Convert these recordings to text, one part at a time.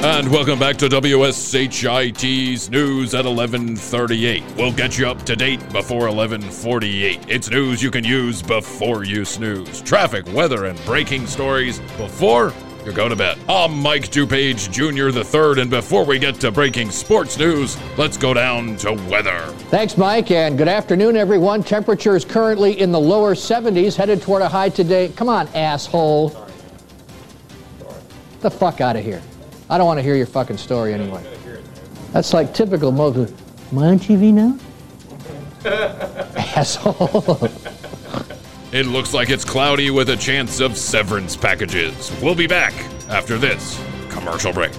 And welcome back to WSHIT's news at 1138. We'll get you up to date before 1148. It's news you can use before you snooze. Traffic, weather, and breaking stories before you go to bed. I'm Mike DuPage Jr. the third, and before we get to breaking sports news, let's go down to weather. Thanks, Mike, and good afternoon, everyone. Temperature is currently in the lower 70s, headed toward a high today. Come on, asshole. The fuck out of here. I don't want to hear your fucking story anyway. That's like typical Moses. Am I on TV now? Asshole. It looks like it's cloudy with a chance of severance packages. We'll be back after this commercial break.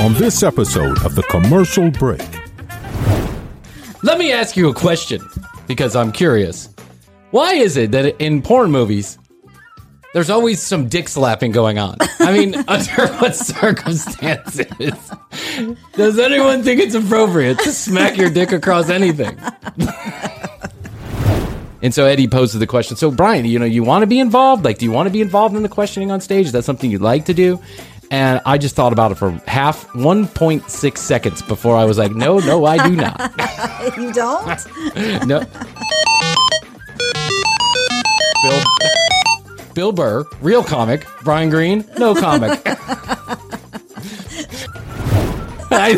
On this episode of The Commercial Break, Let me ask you a question because I'm curious. Why is it that in porn movies there's always some dick slapping going on? I mean, under what circumstances does anyone think it's appropriate to smack your dick across anything? and so Eddie poses the question. So Bryan, you know, you want to be involved? Like, do you want to be involved in the questioning on stage? Is that something you'd like to do? And I just thought about it for half 1.6 seconds before I was like, no, no, I do not. you don't? No. Bill, Bill Burr, real comic. Bryan Green, no comic. I,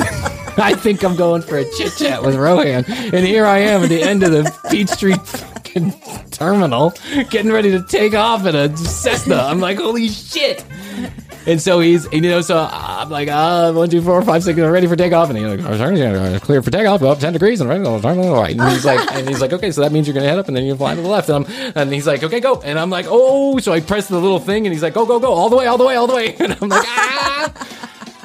I think I'm going for a chit chat with Rohan, and here I am at the end of the Peachtree fucking terminal, getting ready to take off in a Cessna. I'm like, holy shit! And so he's, you know, so I'm like, uh, one, two, four, five, six, ready for takeoff. And he's like, "Our turn is clear for takeoff, up 10 degrees and ready to turn right. And he's like, and he's like, okay, so that means you're going to head up and then you fly to the left. And, I'm, and he's like, okay, go. And I'm like, oh, so I press the little thing and he's like, go, go, go, all the way, all the way, all the way. And I'm like, ah.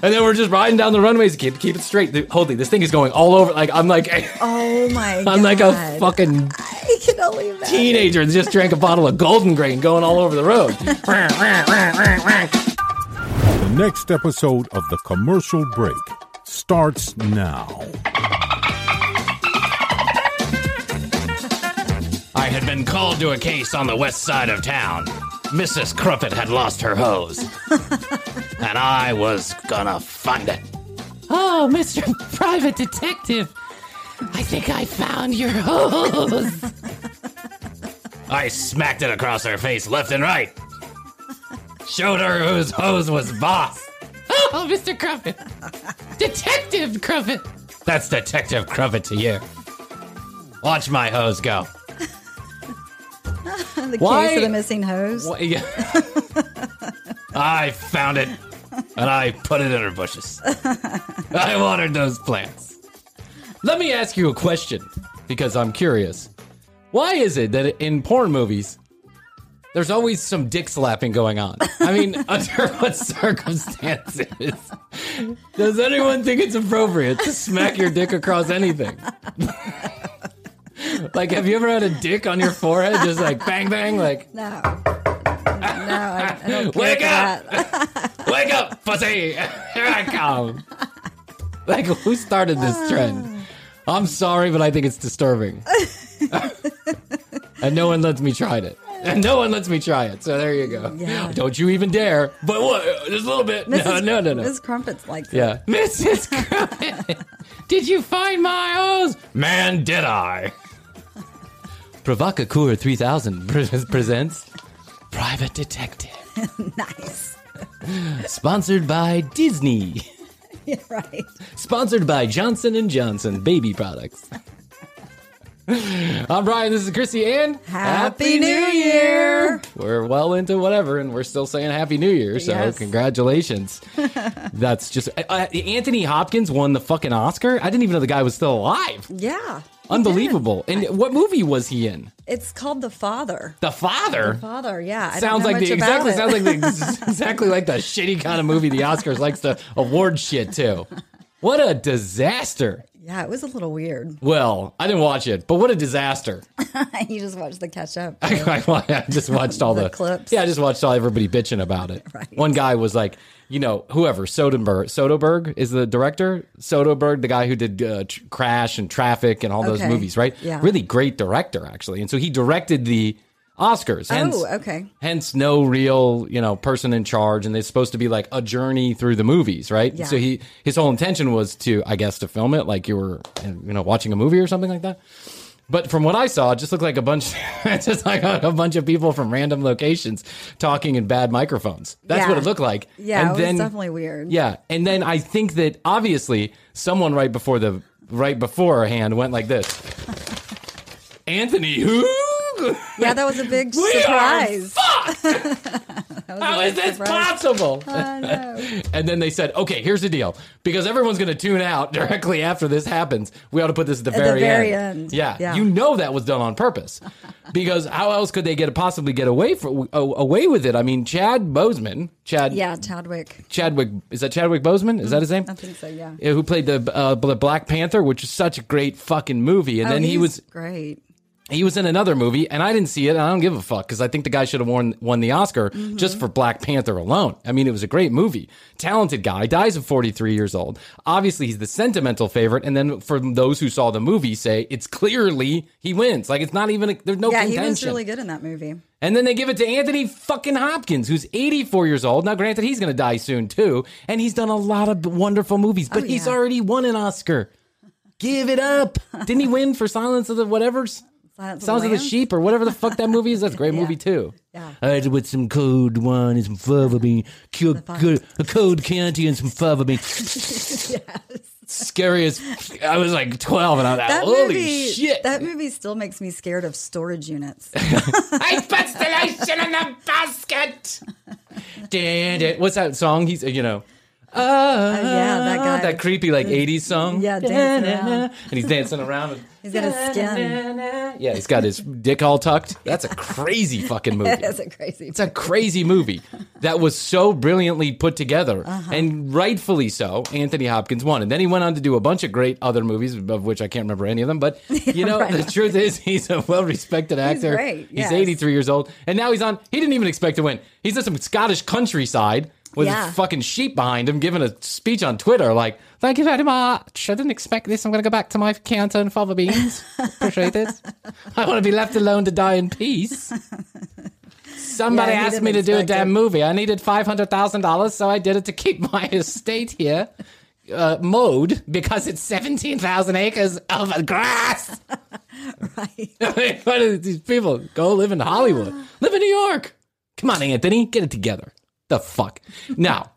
And then we're just riding down the runways. Keep, keep it straight. Holy, this thing is going all over. Like, I'm like, Oh my god. I'm like a fucking I can only imagine. teenager that just drank a bottle of Golden Grain going all over the road. the next episode of The Commercial Break starts now. I had been called to a case on the west side of town. Mrs. Crumpet had lost her hose. and I was gonna find it. Oh, Mr. Private Detective, I think I found your hose. I smacked it across her face left and right. Showed her whose hose was boss. Oh, Mr. Crumpet. Detective Crumpet. That's Detective Crumpet to you. Watch my hose go. the Why- case of the missing hose. What- yeah. I found it and I put it in her bushes. I watered those plants. Let me ask you a question because I'm curious. Why is it that in porn movies there's always some dick slapping going on? I mean, under what circumstances does anyone think it's appropriate to smack your dick across anything? like, have you ever had a dick on your forehead just like bang bang? Like, No. No, I, I Wake up! Wake up, pussy! Here I come. Like, who started this uh. trend? I'm sorry, but I think it's disturbing. and no one lets me try it. And no one lets me try it. So there you go. Yeah. Don't you even dare. But what? Just a little bit. no, Mrs. no, no, no. Mrs. Crumpets likes it. yeah. Mrs. Crumpet, did you find my hose? Man, did I. Provocateur 3000 pre- presents Private Detective. Nice. Sponsored by Disney. Yeah, right. Sponsored by Johnson & Johnson baby products. I'm Bryan, this is Krissy, and Happy New Year! We're well into whatever, and we're still saying Happy New Year, so Yes. congratulations. That's just... Uh, uh, Anthony Hopkins won the fucking Oscar? I didn't even know the guy was still alive. Yeah. Unbelievable. did. And what movie was he in? It's called The Father. The Father? Father, yeah. Sounds like the exactly sounds like the, exactly like the shitty kind of movie the Oscars likes to award shit to. What a disaster. Yeah, it was a little weird. Well, I didn't watch it, but what a disaster. you just watched the catch up. I, I just watched all the, The clips. Yeah, I just watched all everybody bitching about it. Right. One guy was like, you know, whoever Soderbergh, Soderbergh is the director. Soderbergh, the guy who did uh, tr- Crash and Traffic and all those Okay. movies, right? Yeah. Really great director, actually. And so he directed the Oscars. Oh, hence, Oh, okay. Hence, no real, you know, person in charge, and it's supposed to be like a journey through the movies, right? Yeah. So he, his whole intention was to, I guess, to film it like you were, you know, watching a movie or something like that. But from what I saw, it just looked like a bunch, just like a, a bunch of people from random locations talking in bad microphones. That's Yeah. what it looked like. Yeah, and it was definitely weird. Yeah, and then I think that obviously someone right before the right beforehand went like this. Anthony, who? Yeah, that was a big We surprise. are fucked. A is this surprise. possible? Know. And then they said, okay, here's the deal. Because everyone's going to tune out directly after this happens, we ought to put this at the At the very, very end. end. Yeah. Yeah. You know that was done on purpose. because how else could they get possibly get away for, away with it? I mean, Chad Boseman, Chad Yeah, Chadwick. Chadwick, is that Chadwick Boseman? Is that his name? I think so, yeah. Yeah, Who played the uh, the Black Panther, which is such a great fucking movie. And oh, then he was great. He was in another movie, and I didn't see it. And I don't give a fuck because I think the guy should have won won the Oscar Mm-hmm. just for Black Panther alone. I mean, it was a great movie. Talented guy dies at 43 years old. Obviously, he's the sentimental favorite. And then for those who saw the movie, say it's clearly he wins. Like it's not even a, there's no yeah, contention. he was really good in that movie. And then they give it to Anthony fucking Hopkins, who's 84 years old. Now, granted, he's going to die soon too, and he's done a lot of wonderful movies, but Oh, he's already won an Oscar. Give it up. Didn't he win for Silence of the whatever's? Silence of the Sounds of the Sheep or whatever the fuck that movie is. That's a great movie too. Yeah. I had with some cold wine and some fava bean, fun. a cold Chianti and some fava bean. Scary as I was like 12 and I was like, That holy movie, shit. That movie still makes me scared of storage units. I constellation in the basket. Dun, dun. What's that song? He's, you know, Oh, yeah, that guy. that creepy like 80s song. Yeah, dancing around. And he's dancing around. and- He's got his skin. Yeah, he's got his dick all tucked. That's a crazy fucking movie. That's a crazy. It's a crazy movie that was so brilliantly put together, Uh-huh. and rightfully so. Anthony Hopkins won, and then he went on to do a bunch of great other movies, of which I can't remember any of them. But you know, Right. the truth is, he's a well-respected actor. great, He's yes. 83 years old, and now he's on. He didn't even expect to win. He's in some Scottish countryside with Yeah. his fucking sheep behind him, giving a speech on Twitter like, "Thank you very much. I didn't expect this. I'm going to go back to my Chianti and fava beans. Appreciate it. I want to be left alone to die in peace." Somebody Yeah, asked me to do a damn it. movie. I needed five hundred thousand dollars, so I did it to keep my estate here uh, mowed because it's seventeen thousand acres of grass. Right. I mean, what are these people? Go live in Hollywood. Live in New York. Come on, Anthony, get it together. The fuck. Now,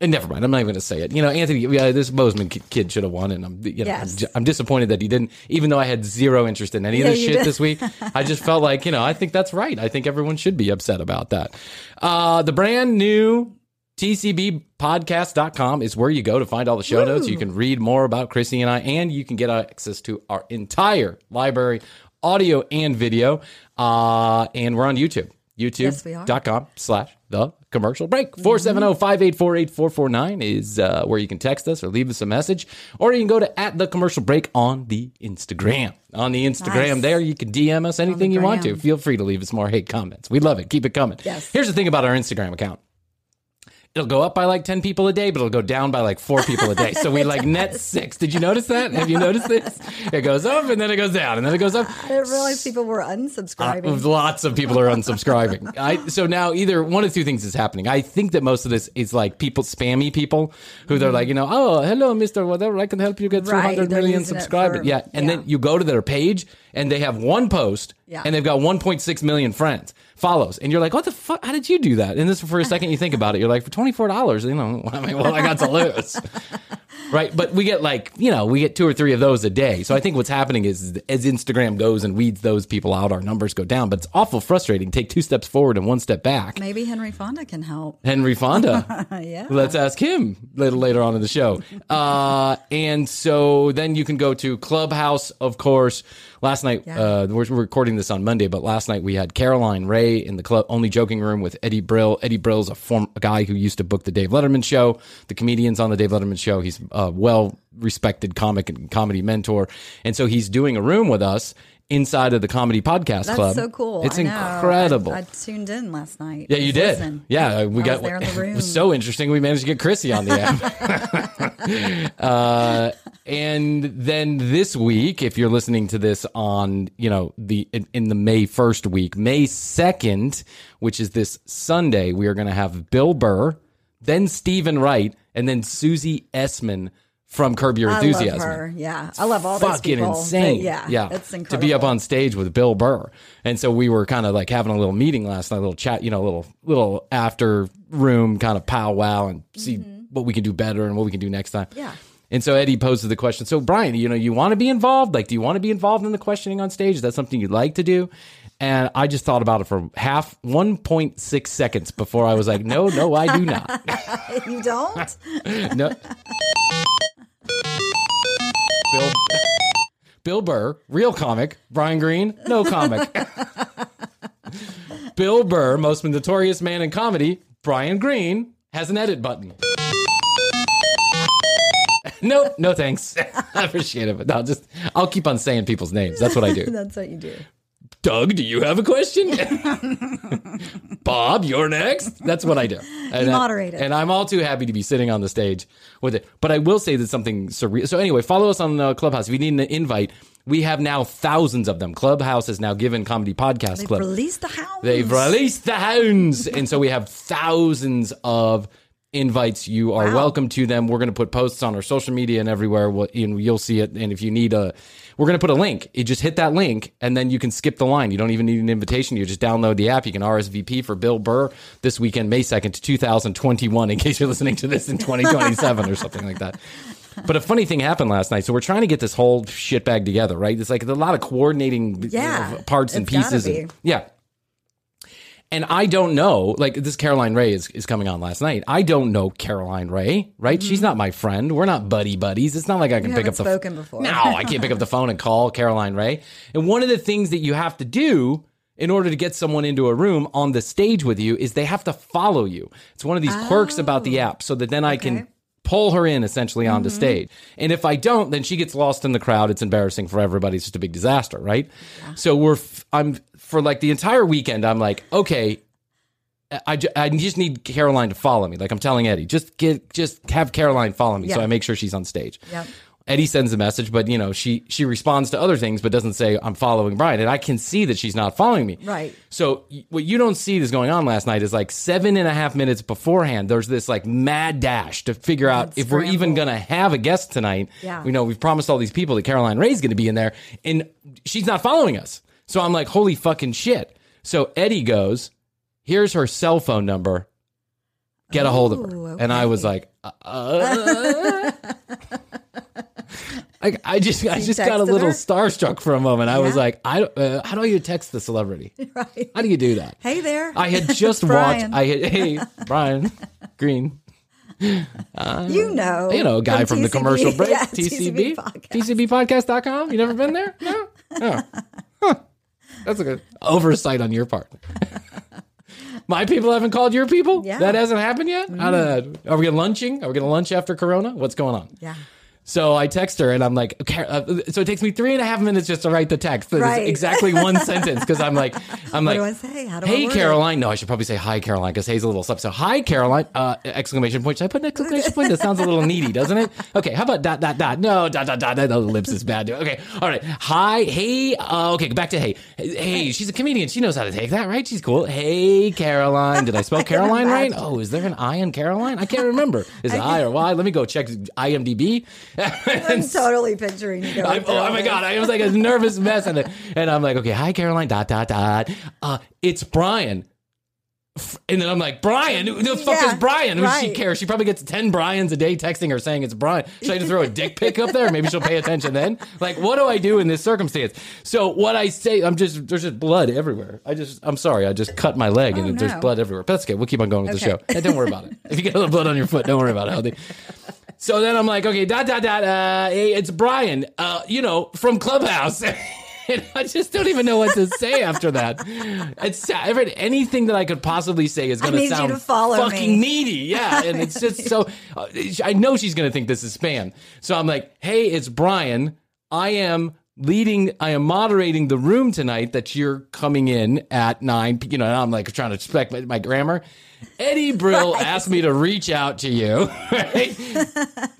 And never mind. I'm not even going to say it. You know, Anthony, yeah, this Boseman kid should have won, and I'm, you know, Yes. I'm, I'm disappointed that he didn't. Even though I had zero interest in any of Yeah, this shit did. this week, I just felt like, you know, I think that's right. I think everyone should be upset about that. Uh, the brand new TCBpodcast.com is where you go to find all the show notes. You can read more about Krissy and I, and you can get access to our entire library, audio and video. Uh, and we're on YouTube. Yes. YouTube.com slash the commercial break. 470 584 8449 is uh, where you can text us or leave us a message. Or you can go to at the commercial break on the Instagram. On the Instagram Nice. there, you can DM us anything you want to. Feel free to leave us more hate comments. We love it. Keep it coming. Yes. Here's the thing about our Instagram account. It'll go up by like 10 people a day, but it'll go down by like four people a day. So we like net six. Did you notice that? Have you noticed this? It goes up and then it goes down and then it goes up. I didn't realize people were Uh, unsubscribing. lots of people are unsubscribing. I, so now either one of two things is happening. I think that most of this is like people, spammy people, who they're like, you know, oh, hello, Mister, whatever, I can help you get Mm-hmm. Right, million subscribers. for- yeah, and yeah. then you go to their page and they have one post, Yeah. and they've got 1.6 million friends follows, and you're like, what the fuck? How did you do that? And this for a second you think about it, you're like, for 24 dollars, you know, I mean, well, I got to lose. Right, but we get like you know we get two or three of those a day. So I think what's happening is as Instagram goes and weeds those people out, our numbers go down. But it's awful frustrating. Take two steps forward and one step back. Maybe Henry Fonda can help. Henry Fonda. Yeah. Let's ask him later later on in the show. Uh, and so then you can go to Clubhouse, of course. Last night, Yeah. uh, we're, we're recording this on Monday, but last night we had Caroline Rhea in the club, only joking room with Eddie Brill. Eddie Brill's a form a guy who used to book the Dave Letterman show, the comedians on the Dave Letterman show. He's a well respected comic and comedy mentor, and so he's doing a room with us inside of the comedy podcast club. That's club. so cool. It's I incredible. I, I tuned in last night. Yeah, you did. Yeah, we I got there in the room. It was so interesting. We managed to get Krissy on the app. uh, and then this week, if you're listening to this on, you know, the in, in the May first week, May second, which is this Sunday, we are going to have Bill Burr, then Steven Wright, and then Susie Essman from Curb Your Enthusiasm. I love her. Yeah, I love all fucking people. insane. But yeah, yeah, it's to be up on stage with Bill Burr. And so we were kind of like having a little meeting last night, a little chat, you know, a little little after room kind of powwow and see what we can do better and what we can do next time. Mm-hmm. Yeah. And so Eddie poses the question. So Bryan, you know, you want to be involved? Like, do you want to be involved in the questioning on stage? Is that something you'd like to do? And I just thought about it for half 1.6 seconds before I was like, no, no, I do not. you don't? No. Bill, Bill Burr, real comic. Bryan Green, no comic. Bill Burr, most notorious man in comedy. Bryan Green has an edit button. No, no thanks. I appreciate it, but I'll just I'll keep on saying people's names. That's what I do. That's what you do. Doug, do you have a question? Bob, you're next. That's what I do. And I- moderate it. And I'm all too happy to be sitting on the stage with it. But I will say that something surreal. So anyway, follow us on uh, Clubhouse. If you need an invite, we have now thousands of them. Clubhouse has now given Comedy Podcast They've Club. released the hounds. They've released the hounds. and so we have thousands of invites. You are Wow. welcome to them. We're going to put posts on our social media and everywhere. We'll, and you'll see it. And if you need a, we're going to put a link. You just hit that link and then you can skip the line. You don't even need an invitation. You just download the app. You can RSVP for Bill Burr this weekend, May 2nd, 2021, in case you're listening to this in 2027 or something like that. But a funny thing happened last night. So we're trying to get this whole shit bag together, right? It's like a lot of coordinating Yeah, uh, parts and pieces. And, yeah. And I don't know, like this Caroline Rhea is, is coming on last night. I don't know Caroline Rhea, right? She's not my friend. We're not buddy buddies. It's not like I can You pick up the before. No, I can't pick up the phone and call Caroline Rhea. And one of the things that you have to do in order to get someone into a room on the stage with you is they have to follow you. It's one of these quirks about the app so that then I can pull her in essentially onto stage. And if I don't, then she gets lost in the crowd. It's embarrassing for everybody. It's just a big disaster, right? So we're f- I'm for like the entire weekend. I'm like, okay, I, I just need Caroline to follow me. Like I'm telling Eddie, just get just have Caroline follow me so I make sure she's on stage. Yep. Eddie sends a message, but you know she she responds to other things, but doesn't say I'm following Bryan, and I can see that she's not following me. Right. So what you don't see that's going on last night is like seven and a half minutes beforehand. There's this like mad dash to figure out if we're even going to have a guest tonight. Yeah. We know we've promised all these people that Caroline Rhea's going to be in there, and she's not following us. So I'm like, holy fucking shit. So Eddie goes, here's her cell phone number. get a hold of her. Ooh, And I was like, uh, uh. I, I just, I just got a little her? starstruck for a moment. I was like, I, uh, how do you text the celebrity? Right. How do you do that? Hey there. I had just watched. I had, hey, Bryan Green. you know. You know, a guy from, the commercial break. Yeah, TCB. podcast. TCBpodcast.com. You never been there? No? Huh. That's a good oversight on your part. My people haven't called your people? Yeah. That hasn't happened yet? How to, mm-hmm. are we getting lunching? Are we going to lunch after Corona? What's going on? Yeah. So I text her and I'm like, okay. Uh, so it takes me three and a half minutes just to write the text. It's Right. exactly one sentence because I'm like, I'm What like, do I say? How do hey it? Caroline. No, I should probably say hi Caroline because Hay's a little stuff. So hi Caroline! Uh, exclamation point. Should I put an exclamation point? That sounds a little needy, doesn't it? Okay. How about dot dot dot? No, dot dot dot. The lips is bad. Okay. All right. Hi. Hey. Uh, okay. Back to hey. Hey. She's a comedian. She knows how to take that, right? She's cool. Hey Caroline. Did I spell Caroline right? Oh, is there an I in Caroline? I can't remember. Is it I or Y? Let me go check IMDb. I'm totally picturing you going oh, my god, I was like a nervous mess, and, and I'm like, okay, hi Caroline, dot dot dot. Uh, it's Bryan. And then I'm like, Bryan, who the fuck Yeah, is Bryan? Who does she right. care? She probably gets 10 Brians a day texting her saying it's Brian. Should I just throw a dick pic up there? Maybe she'll pay attention then. Like, what do I do in this circumstance? So what I say, I'm just, there's just blood everywhere. I just, I'm sorry, I just cut my leg and Oh, there's blood everywhere. But that's okay. We'll keep on going with the show. Hey, don't worry about it. If you get a little blood on your foot, don't worry about it. So then I'm like, okay, dot dot dot. Uh, hey, it's Bryan. Uh, you know, from Clubhouse. and I just don't even know what to say after that. It's every, anything that I could possibly say is going to sound fucking me. needy. Yeah, and it's just so. Uh, I know she's going to think this is spam. So I'm like, hey, it's Bryan. I am leading i am moderating the room tonight that you're coming in at nine you know and i'm like trying to respect my, my grammar eddie brill asked me to reach out to you right?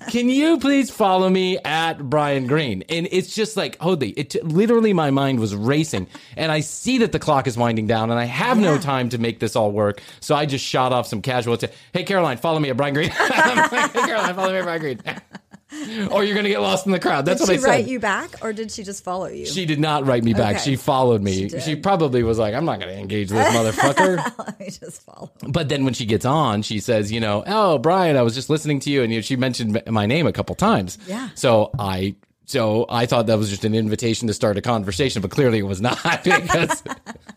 can you please follow me at bryan green? And it's just like holy it literally my mind was racing. And i see that the clock is winding down and i have no time to make this all work. So i just shot off some casual to hey caroline follow me at bryan green. Hey caroline follow me at bryan green or you're gonna get lost in the crowd that's Did what i said Did she write you back or did she just follow you? she did not write me back. Okay. She followed me. She She, probably was like, I'm not going to engage this motherfucker. Let me just follow. but then when she gets on, she says, you know, oh, Bryan, I was just listening to you. And you she mentioned my name a couple times. Yeah. So I. So I thought that was just an invitation to start a conversation, but clearly it was not because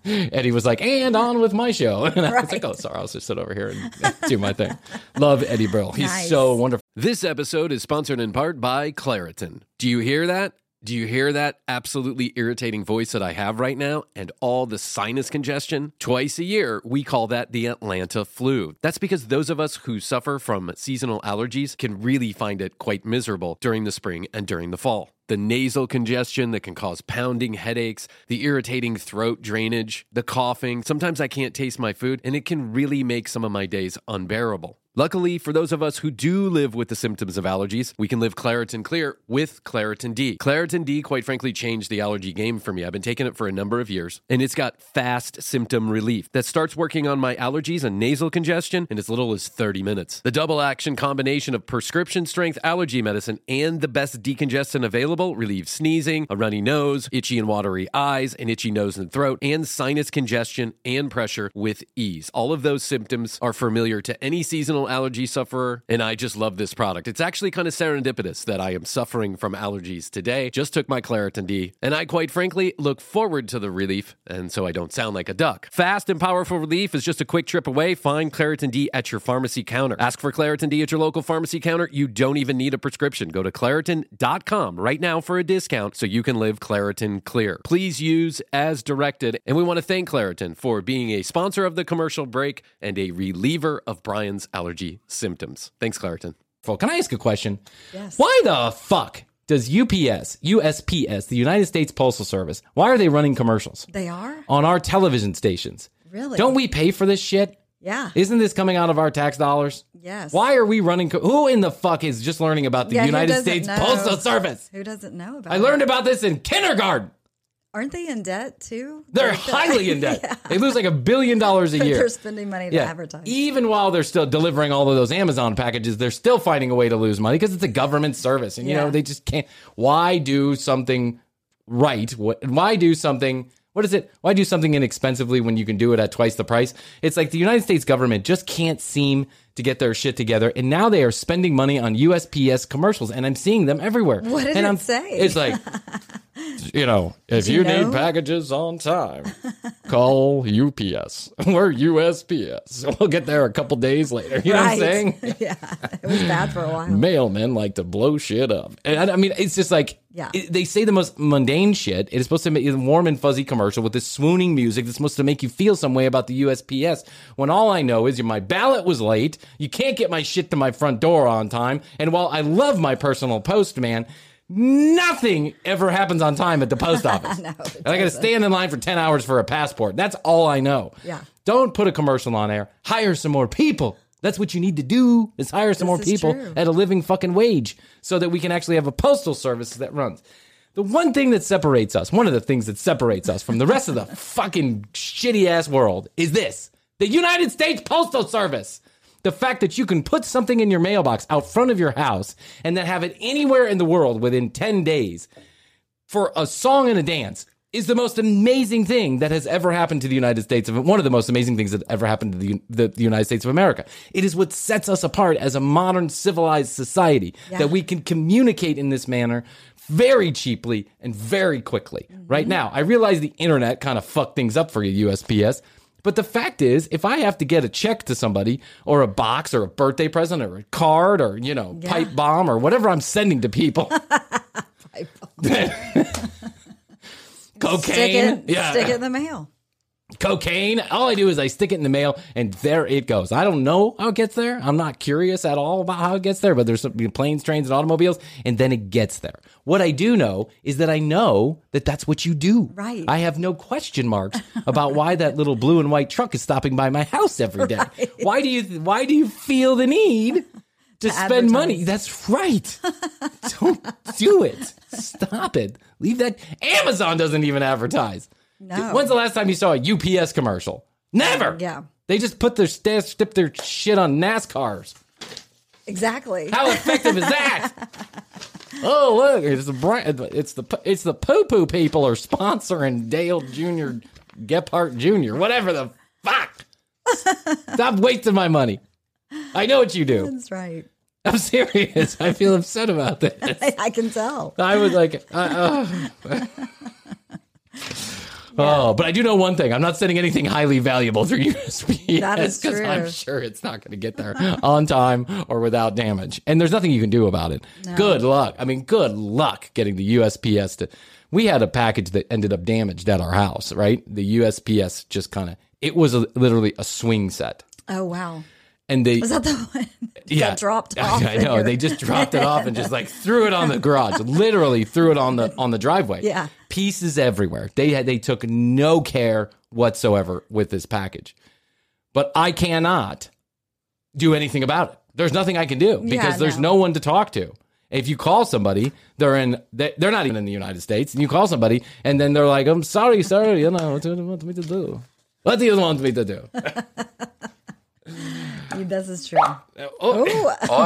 Eddie was like, "And on with my show," and I was like, "Oh, sorry, I'll just sit over here and do my thing." Love Eddie Brill; he's Nice. so wonderful. This episode is sponsored in part by Claritin. Do you hear that? Do you hear that absolutely irritating voice that I have right now and all the sinus congestion? Twice a year, we call that the Atlanta flu. That's because those of us who suffer from seasonal allergies can really find it quite miserable during the spring and during the fall. The nasal congestion that can cause pounding headaches, the irritating throat drainage, the coughing. Sometimes I can't taste my food, and it can really make some of my days unbearable. Luckily, for those of us who do live with the symptoms of allergies, we can live Claritin Clear with Claritin D. Claritin D, quite frankly, changed the allergy game for me. I've been taking it for a number of years, and it's got fast symptom relief that starts working on my allergies and nasal congestion in as little as 30 minutes. The double action combination of prescription strength allergy medicine and the best decongestant available relieves sneezing, a runny nose, itchy and watery eyes, an itchy nose and throat, and sinus congestion and pressure with ease. All of those symptoms are familiar to any seasonal allergy sufferer, and I just love this product. It's actually kind of serendipitous that I am suffering from allergies today. Just took my Claritin D, and I quite frankly look forward to the relief, and so I don't sound like a duck. Fast and powerful relief is just a quick trip away. Find Claritin D at your pharmacy counter. Ask for Claritin D at your local pharmacy counter. You don't even need a prescription. Go to Claritin.com right now for a discount so you can live Claritin clear. Please use as directed, and we want to thank Claritin for being a sponsor of the commercial break and a reliever of Bryan's allergy symptoms. Thanks, Claritin. Well, Can I ask a question? Yes. Why the fuck does UPS, USPS, the United States Postal Service, why are they running commercials They are? on our television stations? Really? Don't we pay for this shit? Yeah. Isn't this coming out of our tax dollars? Yes. Why are we running? Co- who in the fuck is just learning about the Yeah, United States know? Postal Service? Who doesn't know about I it? learned about this in kindergarten. Aren't they in debt too? They're Like, highly in debt. Yeah. They lose like a billion dollars a year. They're spending money to advertise. Even while they're still delivering all of those Amazon packages, they're still finding a way to lose money because it's a government service. And, you know, they just can't. Why do something right? Why do something. What is it? Why do something inexpensively when you can do it at twice the price? It's like the United States government just can't seem to get their shit together, and now they are spending money on USPS commercials, and I'm seeing them everywhere. What did and it I'm, say? It's like, you know, if you you, know? need packages on time, call UPS or USPS. We'll get there a couple days later. You know what I'm saying? yeah, it was bad for a while. Mailmen like to blow shit up. And I, I mean, it's just like, Yeah. it- they say the most mundane shit. It is supposed to make a warm and fuzzy commercial with this swooning music that's supposed to make you feel some way about the USPS. When all I know is my ballot was late, you can't get my shit to my front door on time, and while I love my personal postman, nothing ever happens on time at the post office. No, and I got to stand in line for 10 hours for a passport. That's all I know. Yeah. Don't put a commercial on air. Hire some more people. That's what you need to do is hire some This more people true. at a living fucking wage so that we can actually have a postal service that runs. The one thing that separates us, one of the things that separates us from the rest of the fucking shitty ass world is this. The United States Postal Service. The fact that you can put something in your mailbox out front of your house and then have it anywhere in the world within 10 days for a song and a dance is the most amazing thing that has ever happened to the United States of one of the most amazing things that ever happened to the, the, the United States of America. It is what sets us apart as a modern civilized society Yeah. that we can communicate in this manner very cheaply and very quickly. Mm-hmm. Right now, I realize the internet kind of fucked things up for you, USPS. But the fact is, if I have to get a check to somebody or a box or a birthday present or a card or, you know, Yeah. pipe bomb or whatever I'm sending to people, cocaine, Stick it, yeah, stick it in the mail. Cocaine. All I do is I stick it in the mail, and there it goes. I don't know how it gets there. I'm not curious at all about how it gets there, but there's some planes, trains, and automobiles, and then it gets there. What I do know is that I know that that's what you do. Right. I have no question marks about why that little blue and white truck is stopping by my house every day. Why do you? Why do you feel the need? To, spend money. That's right. Don't do it. Stop it. Leave that. Amazon doesn't even advertise. No. When's the last time you saw a UPS commercial? Never. Yeah. They just put their st- stip their shit on NASCARs. Exactly. How effective is that? oh look, it's the brand. It's the it's the poo poo people are sponsoring Dale Jr. Gephardt Jr. Whatever the fuck. Stop wasting my money. I know what you do. That's right. I'm serious. I feel upset about this. I, I can tell. I would like. Uh, uh. Oh, but I do know one thing. I'm not sending anything highly valuable through USPS That is because I'm sure it's not going to get there on time or without damage. And there's nothing you can do about it. Good luck. I mean, good luck getting the USPS to. We had a package that ended up damaged at our house, right? The USPS just kind of. It was a, literally a swing set, Oh wow. And they Was that the one yeah, dropped off? I know. They just dropped it off and just like threw it on the garage. Literally threw it on the on the driveway. Yeah. pieces everywhere. They had they took no care whatsoever with this package. But I cannot do anything about it. There's nothing I can do because Yeah, there's no. no one to talk to. If you call somebody, they're in. they- They're not even in the United States. And you call somebody, and then they're like, "I'm sorry, sir. You know what do you want me to do? What do you want me to do?" This is true. Oh, Ooh. Oh,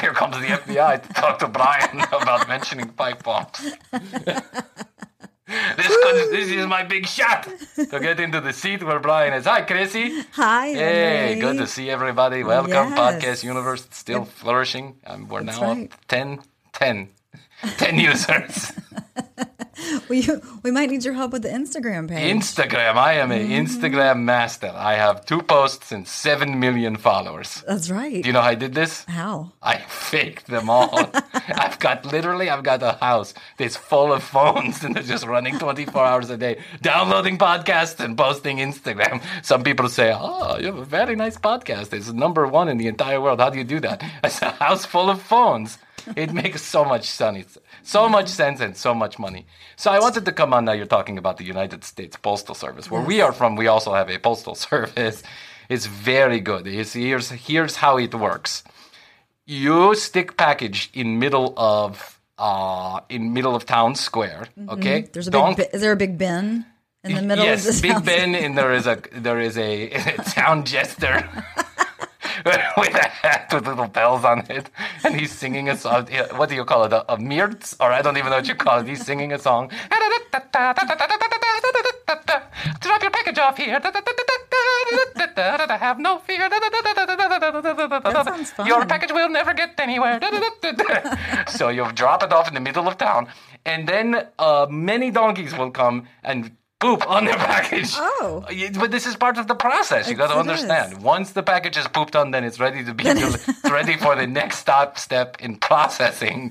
here comes the FBI to talk to Bryan about mentioning pipe bombs. this, could, this is my big shot to get into the seat where Bryan is. Hi, Krissy. Hi. Hey, Henry. good to see everybody. Welcome, Yes. Podcast Universe. It's still flourishing. Um, we're now right. up 10, 10, 10 users. We, we might need your help with the Instagram page. Instagram. I am an mm-hmm. Instagram master. I have two posts and 7 million followers. That's right. Do you know how I did this? How? I faked them all. I've got literally, I've got a house that's full of phones and they're just running 24 hours a day, downloading podcasts and posting Instagram. Some people say, Oh, you have a very nice podcast. It's number one in the entire world. How do you do that? It's a house full of phones. It makes so much sense. So much sense and so much money. So I wanted to come on now. You're talking about the United States Postal Service. Where we are from, we also have a postal service. It's very good. It's- here's, here's how it works you stick package in middle of uh in middle of town square okay Mm-hmm. There's a Don't- big. Is there a big bin in the middle yes of this big house? ben and there is a there is a, town jester with a hat with little bells on it. And he's singing a song. What do you call it? A, a mirtz or i don't even know what you call it. He's singing a song. Drop your package off here. Have no fear. That sounds fun. Your package will never get anywhere. so you drop it off in the middle of town, and then uh, many donkeys will come and poop on their package. Oh. But this is part of the process. You got to understand. is. Once the package is pooped on, then it's ready to be it's ready for the next stop step in processing,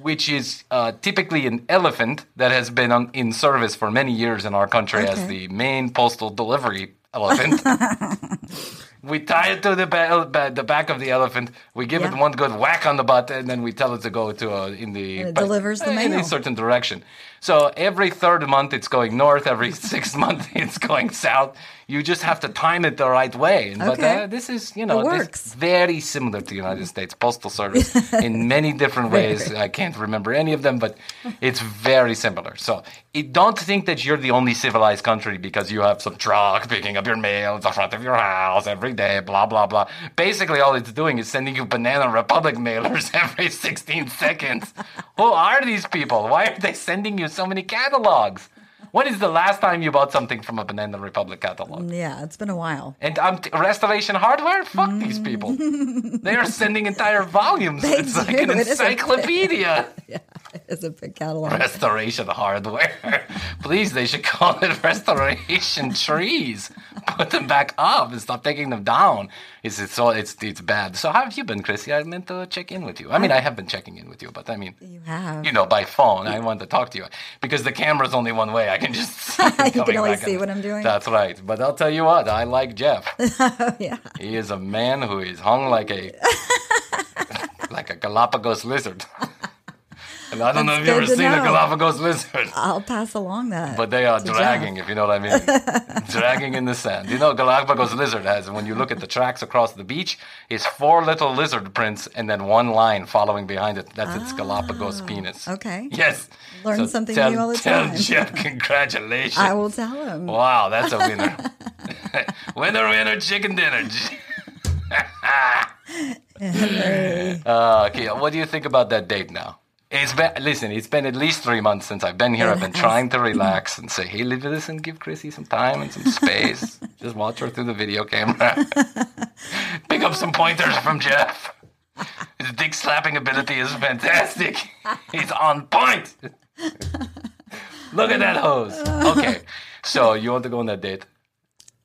which is uh, typically an elephant that has been on, in service for many years in our country as the main postal delivery elephant. We tie it to the, ba- the back of the elephant. We give it one good whack on the butt, and then we tell it to go to uh, in the And it delivers the mail. in a certain direction. So every third month it's going north. Every sixth month it's going south. You just have to time it the right way. And- But Okay. uh, this is you know works. very similar to the United States Postal Service in many different ways. I can't remember any of them, but it's very similar. So it, don't think that you're the only civilized country because you have some truck picking up your mail the front of your house every day, blah, blah, blah. Basically, all it's doing is sending you Banana Republic mailers every 16 seconds. Who are these people? Why are they sending you so many catalogs? When is the last time you bought something from a Banana Republic catalog? Yeah, it's been a while. And um, t- restoration hardware? Fuck these people. They are sending entire volumes. They it's like do. an It encyclopedia. It's a big catalog. Restoration hardware. Please, they should call it restoration trees. Put them back up and stop taking them down. It's it's all it's it's bad. So how have you been, Krissy? I meant to check in with you. I mean, I have been checking in with you, but I mean, You have. you know, by phone. I want to talk to you because the camera's only one way. I can just you can only see and- what I'm doing. That's right. But I'll tell you what, I like Jeff. oh, yeah. He is a man who is hung like a like a Galapagos lizard. And I don't know if you've ever seen a. Galapagos lizard. I'll pass along that. But they are to Jeff. dragging, if you know what I mean. dragging in the sand. You know, Galapagos lizard has, when you look at the tracks across the beach, is four little lizard prints and then one line following behind it. That's its Galapagos penis. Ah, Okay. Yes. Learn something tell, new all the time. tell. Jeff, congratulations. I will tell him. Wow, that's a winner. winner, winner, chicken dinner. uh, okay, what do you think about that date now? It's been listen. It's been at least three months since I've been here. I've been trying to relax and say, "Hey, live with us and give Krissy some time and some space. Just watch her through the video camera. Pick up some pointers from Jeff. His dick slapping ability is fantastic. He's on point. Look at that hose. Okay, so you want to go on that date?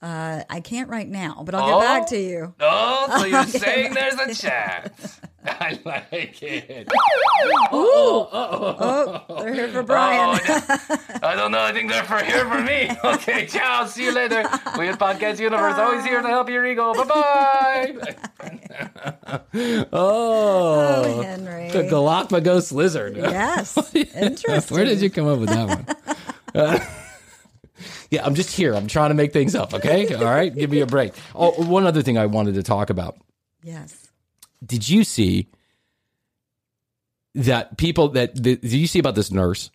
Uh, I can't right now, but I'll get back to you. Oh, so you're saying there's a chance. I like it. Oh, they're here for Bryan. I don't know. I think they're for here for me. Okay, ciao. See you later. Weird Podcast Universe, always here to help your ego. Bye bye. Oh, Oh, Henry. the Galapagos lizard. yes. Interesting. Where did you come up with that one? Uh, yeah, I'm just here. I'm trying to make things up. Okay, all right. Give me a break. Oh, one other thing I wanted to talk about. Yes. Did you see that people that did you see about this nurse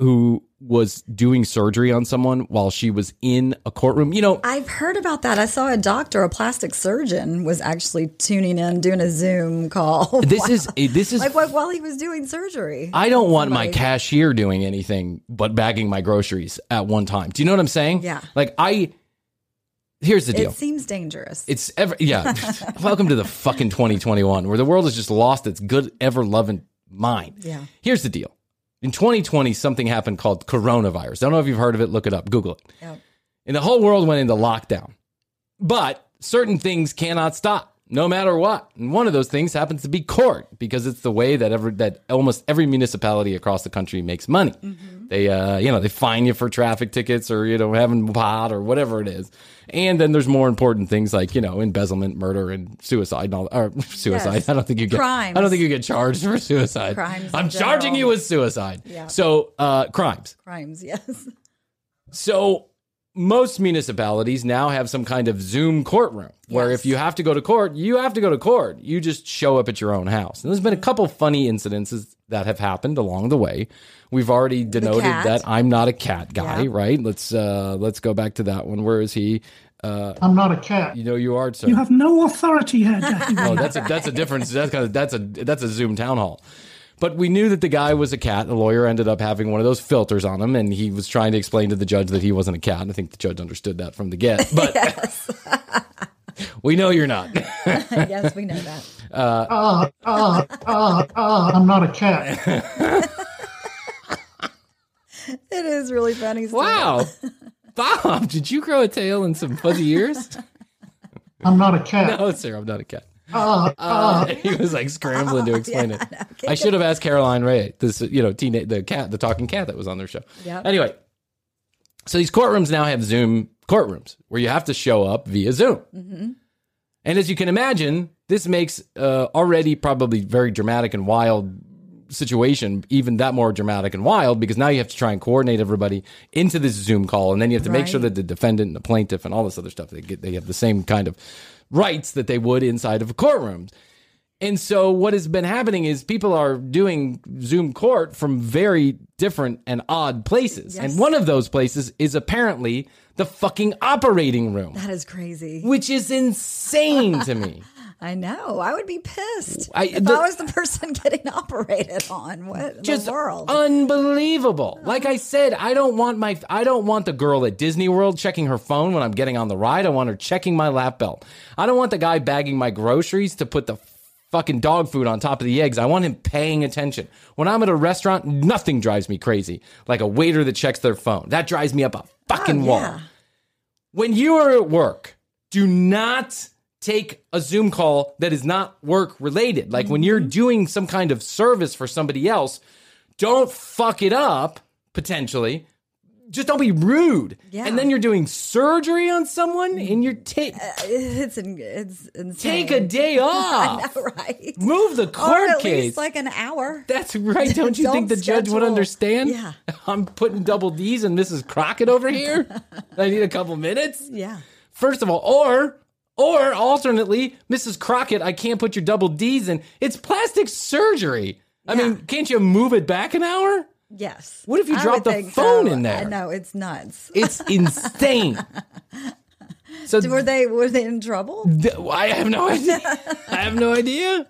who was doing surgery on someone while she was in a courtroom? You know, I've heard about that. I saw a doctor, a plastic surgeon, was actually tuning in, doing a Zoom call. this Wow. is this is like while he was doing surgery. I don't want my cashier doing anything but bagging my groceries at one time. Do you know what I'm saying? Yeah. Like I here's the deal. It seems dangerous. It's ever yeah. Welcome to the fucking 2021 where the world has just lost its good ever loving mind. Yeah. Here's the deal. In 2020 something happened called coronavirus. I don't know if you've heard of it, look it up, Google it. Yep. And the whole world went into lockdown. But certain things cannot stop no matter what. And one of those things happens to be court because it's the way that ever that almost every municipality across the country makes money. They uh you know, they fine you for traffic tickets or you know having pot or whatever it is. And then there's more important things like, you know, embezzlement, murder and suicide and all or suicide. Yes. I don't think you get Crimes. I don't think you get charged for suicide. Crimes I'm charging general. you with suicide. Yeah. So, uh crimes. Crimes, yes. So most municipalities now have some kind of Zoom courtroom where Yes. if you have to go to court, you have to go to court. You just show up at your own house. And there's been a couple funny incidences that have happened along the way. We've already denoted that I'm not a cat guy, Yeah. right? Let's uh let's go back to that one. Where is he? Uh I'm not a cat. you know you are sir. You have no authority here, Jackie. Oh, that's a that's a difference. That's kind of that's a that's a Zoom town hall. But we knew that the guy was a cat. The lawyer ended up having one of those filters on him, and he was trying to explain to the judge that he wasn't a cat. And I think the judge understood that from the get. But we know you're not. yes, we know that. Uh, uh, uh, uh, I'm not a cat. It is really funny. Still. wow. Bob, did you grow a tail and some fuzzy ears? I'm not a cat. No, sir, I'm not a cat. Uh, Uh, he was like scrambling to explain it. I should have asked Caroline Rhea, this you know, teen the cat, the talking cat that was on their show. Yep. Anyway, so these courtrooms now have Zoom courtrooms where you have to show up via Zoom. Mm-hmm. And as you can imagine, this makes uh, already probably very dramatic and wild situation even that more dramatic and wild because now you have to try and coordinate everybody into this Zoom call, and then you have to make sure that the defendant and the plaintiff and all this other stuff they get they have the same kind of rights that they would inside of a courtroom. And so what has been happening is people are doing Zoom court from very different and odd places. Yes. And one of those places is apparently the fucking operating room, That is crazy. which is insane to me. I know. I would be pissed I- if the- I was the person getting operated on. What in just the world? unbelievable. Like I said, I don't want my I don't want the girl at Disney World checking her phone when I'm getting on the ride. I want her checking my lap belt. I don't want the guy bagging my groceries to put the fucking dog food on top of the eggs. I want him paying attention. When I'm at a restaurant, nothing drives me crazy like a waiter that checks their phone. That drives me up a fucking Oh, wall. When you are at work, do not take a Zoom call that is not work related. Like when Mm-hmm. you're doing some kind of service for somebody else, don't fuck it up potentially. Just don't be rude. Yeah. And then you're doing surgery on someone and you're ta- It's in- it's insane. take a day off. know, right? Move the or court at case. least like an hour. That's right. Don't you think the Don't judge would understand? Yeah. I'm putting double D's and Mrs. Crockett over here. I need a couple minutes. Yeah. First of all, or or alternately, Mrs. Crockett, I can't put your double D's in. It's plastic surgery. I mean, can't you move it back an hour? Yes. What if you drop the phone so. in there? I know it's nuts. It's insane. so Were they were they in trouble? I have no idea. I have no idea.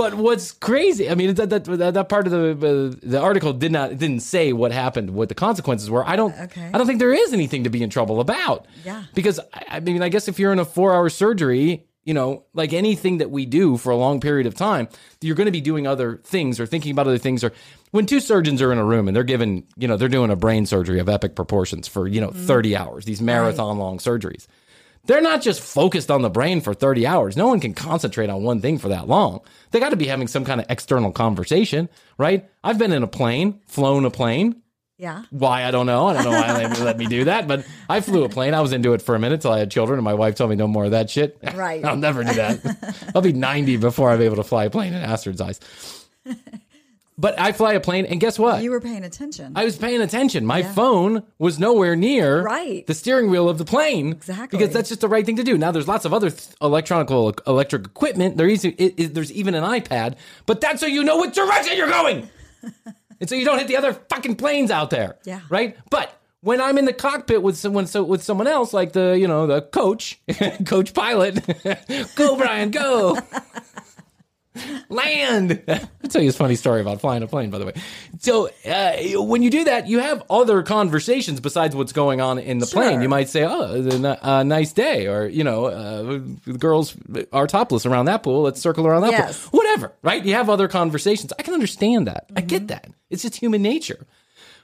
But what's crazy? I mean, that that that, part of the uh, the article did not didn't say what happened, what the consequences were. I don't. Okay. I don't think there is anything to be in trouble about. Yeah. Because I I mean, I guess if you're in a four hour surgery, you know, like anything that we do for a long period of time, you're going to be doing other things or thinking about other things. Or when two surgeons are in a room and they're given, you know, they're doing a brain surgery of epic proportions for you know 30 hours, these marathon long surgeries. They're not just focused on the brain for 30 hours. No one can concentrate on one thing for that long. They got to be having some kind of external conversation, right? I've been in a plane, flown a plane. Yeah. Why I don't know. I don't know why they let me do that, but I flew a plane. I was into it for a minute till I had children, and my wife told me no more of that shit. Right. I'll never do that. I'll be 90 before I'm able to fly a plane in Astrid's eyes. But I fly a plane, and guess what? You were paying attention. I was paying attention. My phone was nowhere near Right. the steering wheel of the plane. Exactly. Because that's just the right thing to do. Now, there's lots of other th- electronical electric equipment. There is, it, it- there's even an iPad, but that's so you know what direction you're going. and so you don't hit the other fucking planes out there. Yeah. Right? But when I'm in the cockpit with someone so with someone else, like the, you know, the coach, coach pilot, go Bryan, go. Land. I'll tell you a funny story about flying a plane, by the way. So uh, when you do that, you have other conversations besides what's going on in the plane. You might say, "Oh, a, ni- a nice day," or you know, uh, the girls are topless around that pool. Let's circle around that Yes. pool. Whatever, right? You have other conversations. I can understand that. I get that. It's just human nature.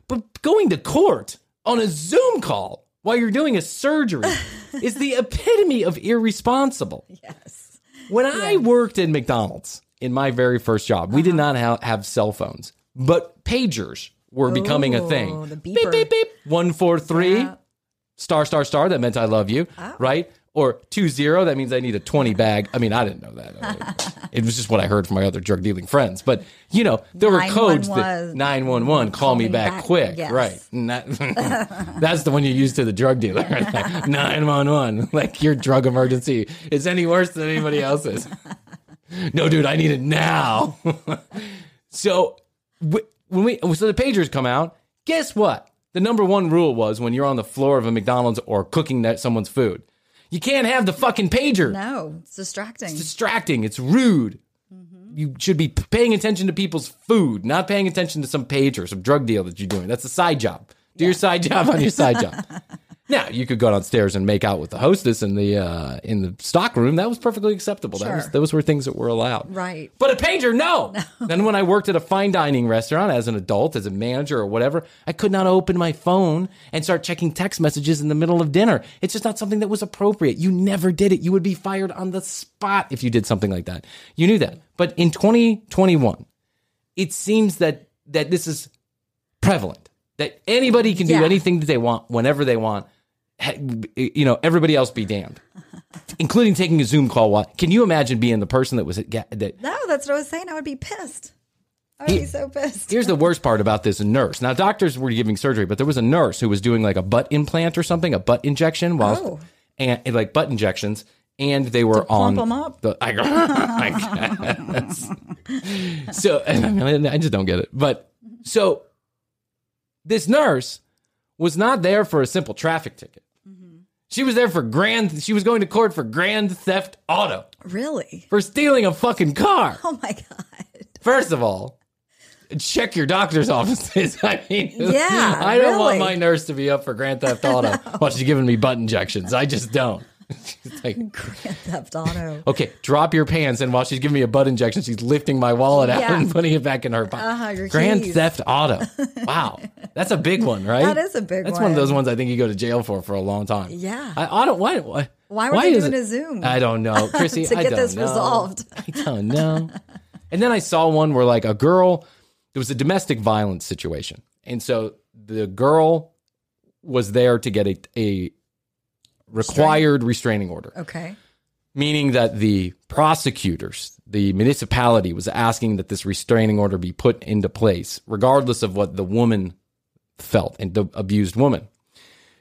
But going to court on a Zoom call while you're doing a surgery is the epitome of irresponsible. yes. When I worked in McDonald's in my very first job, we did Uh-huh. not ha- have cell phones, but pagers were becoming a thing. Beep, beep, beep. One, four, three. Yeah. Star, star, star. That meant I love you, Oh. right? Or two, zero. That means I need a 20 bag. I mean, I didn't know that. it was just what I heard from my other drug dealing friends. But, you know, there were codes that 911. 911, call, me back, back. quick. Yes. Right. That- that's the one you use to the drug dealer. 911. Like your drug emergency is any worse than anybody else's. No, dude, I need it now. so when we so the pagers come out, guess what? The number one rule was when you're on the floor of a McDonald's or cooking that someone's food, you can't have the fucking pager. No, it's distracting. It's distracting. It's rude. Mm-hmm. you should be paying attention to people's food, not paying attention to some pager, some drug deal that you're doing. That's a side job. Do your side job on your side job. Now you could go downstairs and make out with the hostess in the uh, in the stock room. That was perfectly acceptable. That was those were things that were allowed. Right. But a pager, no. then when I worked at a fine dining restaurant as an adult, as a manager or whatever, I could not open my phone and start checking text messages in the middle of dinner. It's just not something that was appropriate. You never did it. You would be fired on the spot if you did something like that. You knew that. But in 2021, it seems that that this is prevalent. That anybody can do Yeah. anything that they want whenever they want. He- You know, everybody else be damned, including taking a Zoom call. While, can you imagine being the person that was at, that No, that's what I was saying. I would be pissed. I would be so pissed. Here's the worst part about this nurse. Now, doctors were giving surgery, but there was a nurse who was doing like a butt implant or something, a butt injection, while Oh. and, and, like butt injections, and they were on 'em up? the. I, I guess. So I, mean, I just don't get it. But so this nurse was not there for a simple traffic ticket. She was there for grand. She was going to court for grand theft auto Really? for stealing a fucking car. Oh my god. First of all, check your doctor's offices. I mean, Yeah, I don't want my nurse to be up for grand theft auto while she's giving me butt injections. I just don't. She's like, Grand Theft Auto. okay, drop your pants, and while she's giving me a butt injection, she's lifting my wallet out Yeah. and putting it back in her pocket. Uh-huh, grand keys. theft auto. Wow, that's a big one, right? That is a big one. That's one. one of those ones I think you go to jail for for a long time. Yeah. I, I don't. Why? Why, Why were they is doing it- a Zoom? I don't know, Krissy. To I get don't this know. resolved. I don't know. and then I saw one where like a girl, there was a domestic violence situation, and so the girl was there to get a, a required restraining order, Okay. meaning that the prosecutors, the municipality, was asking that this restraining order be put into place, regardless of what the woman felt and the abused woman.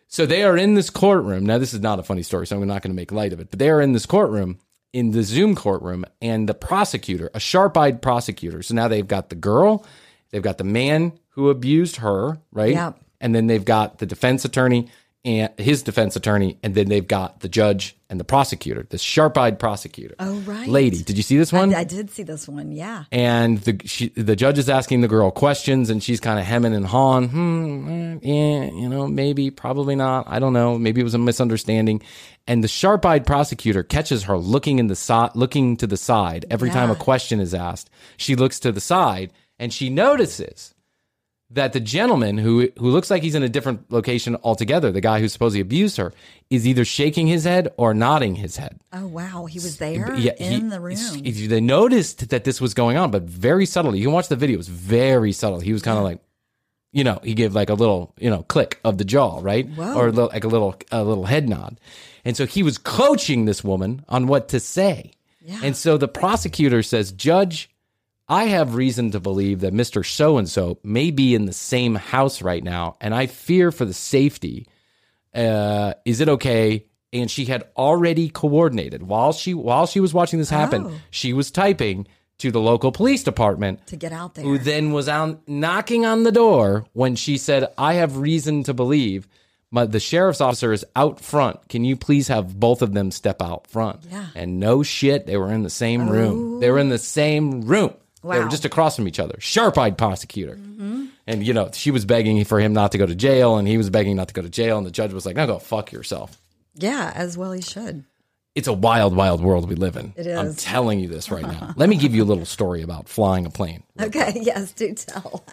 So they are in this courtroom. Now, this is not a funny story, so I'm not going to make light of it, but they are in this courtroom, in the Zoom courtroom, and the prosecutor, a sharp eyed prosecutor. So now they've got the girl, they've got the man who abused her, right? Yep. And then they've got the defense attorney and his defense attorney, and then they've got the judge and the prosecutor, this sharp eyed prosecutor. Oh, right. Lady, did you see this one? I, I did see this one. Yeah. and the she, the judge is asking the girl questions, and she's kind of hemming and hawing. Hmm, eh, yeah, you know, maybe, probably not. I don't know. Maybe it was a misunderstanding. And the sharp-eyed prosecutor catches her looking in the si- looking to the side every time a question is asked. She looks to the side, and she notices that the gentleman who who looks like he's in a different location altogether, the guy who supposedly abused her, is either shaking his head or nodding his head. Oh wow, he was there Yeah, in he- the room. They noticed that this was going on, but very subtly. You can watch the video; it's very subtle. He was kind of like, you know, he gave like a little, you know, click of the jaw, right, Whoa. or like a little, a little head nod. And so he was coaching this woman on what to say. Yeah. And so the prosecutor says, "Judge, I have reason to believe that Mister So and So may be in the same house right now, and I fear for the safety." uh, is it okay? And she had already coordinated while she while she was watching this happen. Oh. She was typing to the local police department, to get out there. who then was out knocking on the door when she said, "I have reason to believe." My, the sheriff's officer is out front. Can you please have both of them step out front? Yeah. And no shit, they were in the same room. They were in the same room. They were just across from each other. Sharp-eyed prosecutor. Mm-hmm. And you know, she was begging for him not to go to jail, and he was begging not to go to jail, and the judge was like, "No, go fuck yourself." yeah, as well he should. It's a wild, wild world we live in. It I'm telling you this right now. Let me give you a little story about flying a plane. Okay, yes, do tell.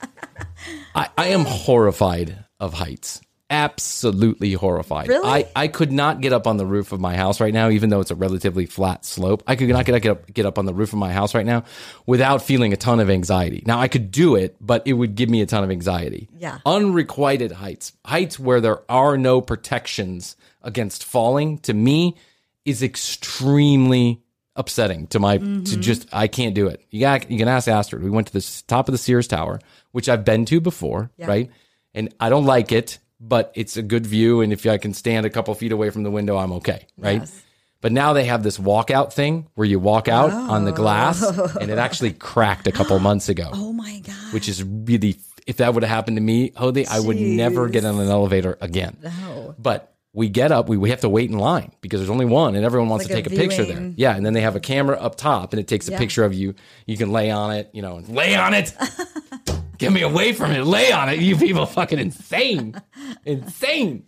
I, I am horrified of heights. Absolutely horrified. Really? I, I could not get up on the roof of my house right now, even though it's a relatively flat slope. I could not get, get up get up on the roof of my house right now without feeling a ton of anxiety. Now I could do it, but it would give me a ton of anxiety. Yeah. Unrequited heights, heights where there are no protections against falling, to me, is extremely upsetting to my to mm-hmm. just I can't do it. You got you can ask Astrid. We went to the top of the Sears Tower, which I've been to before, Yeah. right? And I don't like it, but it's a good view and if I can stand a couple feet away from the window, I'm okay, right? Yes. But now they have this walkout thing where you walk out on the glass and it actually cracked a couple months ago, Oh my god. which is really if that would have happened to me, Hody, I would never get on an elevator again. No. But we get up, we, we have to wait in line because there's only one and everyone wants Like to take a, picture there. Yeah. And then they have a camera up top and it takes a Yeah. picture of you. You can lay on it, you know, and lay on it. Get me away from it. Lay on it. You people fucking insane. insane.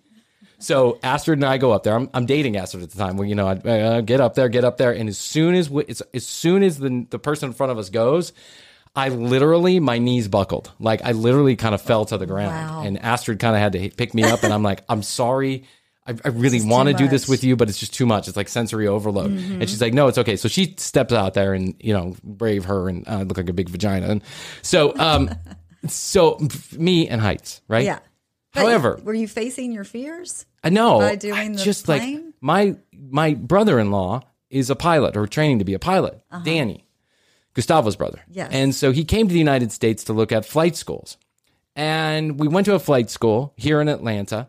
So Astrid and I go up there. I'm, I'm dating Astrid at the time. Well, you know, I uh, get up there, get up there, and as soon as we, it's, as soon as the the person in front of us goes, I literally my knees buckled. Like I literally kind of fell to the ground, Wow. and Astrid kind of had to pick me up, and I'm like, I'm sorry. I, I really want to do this with you, but it's just too much. It's like sensory overload. And she's like, no, it's okay. So she steps out there and, you know, brave her and uh, look like a big vagina. And so, um, so me and heights, right? Yeah. But However, were you facing your fears? I know. By doing I the just like my my brother-in-law is a pilot or training to be a pilot. Danny, Gustavo's brother. Uh-huh. Yes. And so he came to the United States to look at flight schools. And we went to a flight school here in Atlanta.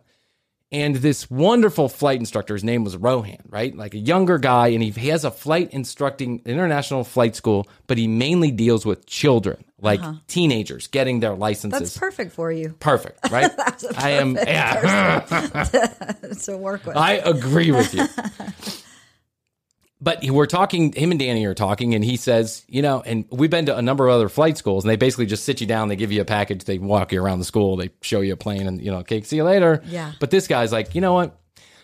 And this wonderful flight instructor, his name was Rohan, right? Like a younger guy, and he, he has a flight instructing international flight school, but he mainly deals with children, like teenagers getting their licenses. Uh-huh. That's perfect for you Perfect, right? I am, yeah. to work with. I agree with you. But we're talking, him and Danny are talking, and he says, you know, and we've been to a number of other flight schools, and they basically just sit you down, they give you a package, they walk you around the school, they show you a plane, and, you know, okay, see you later. Yeah. But this guy's like, you know what?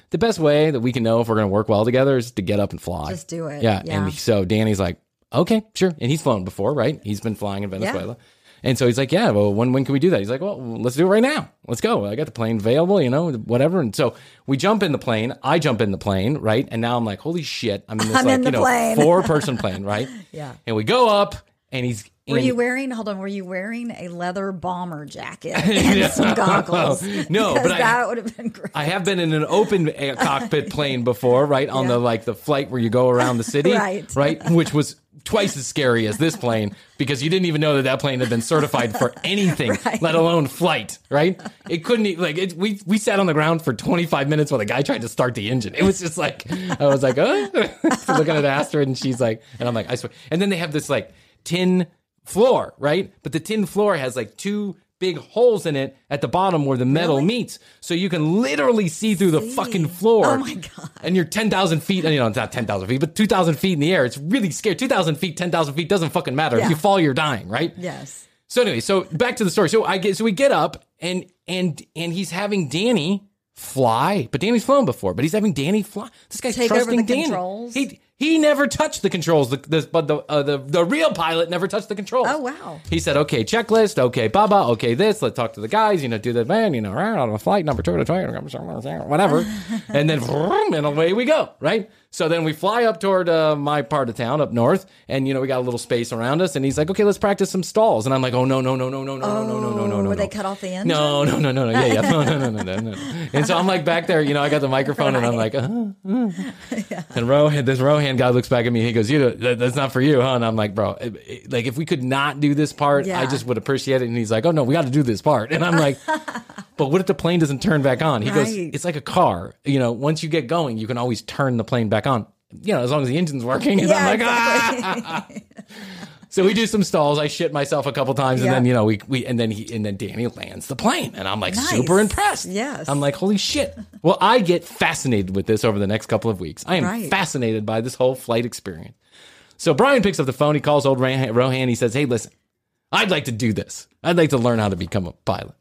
The best way that we can know if we're going to work well together is to get up and fly. Just do it. Yeah. Yeah. And so Danny's like, okay, sure. And he's flown before, right? He's been flying in Venezuela. And so he's like, yeah, well, when, when can we do that? He's like, well, let's do it right now. Let's go. I got the plane available, you know, whatever. And so we jump in the plane. I jump in the plane, right? And now I'm like, holy shit. I'm in this I'm like, in you know, four person plane, right? Yeah. And we go up and he's, Were and- you wearing? Hold on. Were you wearing a leather bomber jacket and some goggles? No, but I- that would have been great. I have been in an open uh, cockpit plane before, right? On Yeah. the like the flight where you go around the city, Right. Right, which was twice as scary as this plane because you didn't even know that that plane had been certified for anything, let alone flight, right? It couldn't like it, we we sat on the ground for 25 minutes while the guy tried to start the engine. It was just like I was like, oh, looking at Astrid, and she's like, and I'm like, I swear. And then they have this like tin floor, right? But the tin floor has like two big holes in it at the bottom where the metal meets. So you can literally see through the fucking floor. Oh my God. And you're 10,000 feet, you know, it's not 10,000 feet, but 2,000 feet in the air. It's really scary. 2,000 feet, 10,000 feet doesn't fucking matter. If you fall, you're dying, right? Yes. So anyway, so back to the story. So I get, so we get up and, and, and he's having Danny fly, but Danny's flown before, but he's having Danny fly. This guy's Take over trusting the Danny. controls? He, he never touched the controls. The, the, but the, uh, the, the real pilot never touched the controls. Oh wow. He said, okay, checklist. Okay, Baba. Okay, this. Let's talk to the guys. You know, do the man, you know, on a flight number two to twenty, whatever. and then, vroom, and away we go, right? So then we fly up toward uh, my part of town up north, and you know we got a little space around us. And he's like, "Okay, let's practice some stalls." And I'm like, "Oh no, no, no, no, no, no, oh, no, no, no, no, no!" Were they cut off the end? No, no, no, no, no. Yeah, yeah, no, no, no, no, no, no. And so I'm like back there, you know, I got the microphone, right. and I'm like, uh, uh. Yeah. and Rohan, this Rohan guy looks back at me. He goes, "You, that, that's not for you, huh?" And I'm like, "Bro, it, it, like if we could not do this part, yeah. I just would appreciate it." And he's like, "Oh no, we got to do this part," and I'm like. "But what if the plane doesn't turn back on?" He goes, "It's like a car. You know, once you get going, you can always turn the plane back on. You know, as long as the engine's working." And Yeah, I'm like, "Ah." So we do some stalls. I shit myself a couple times, and Yeah. then you know we we and then he and then Danny lands the plane, and I'm like Nice. super impressed. Yes. I'm like, holy shit. Well, I get fascinated with this over the next couple of weeks. I am Right. fascinated by this whole flight experience. So Bryan picks up the phone. He calls old. Rohan. He says, "Hey, listen, I'd like to do this. I'd like to learn how to become a pilot.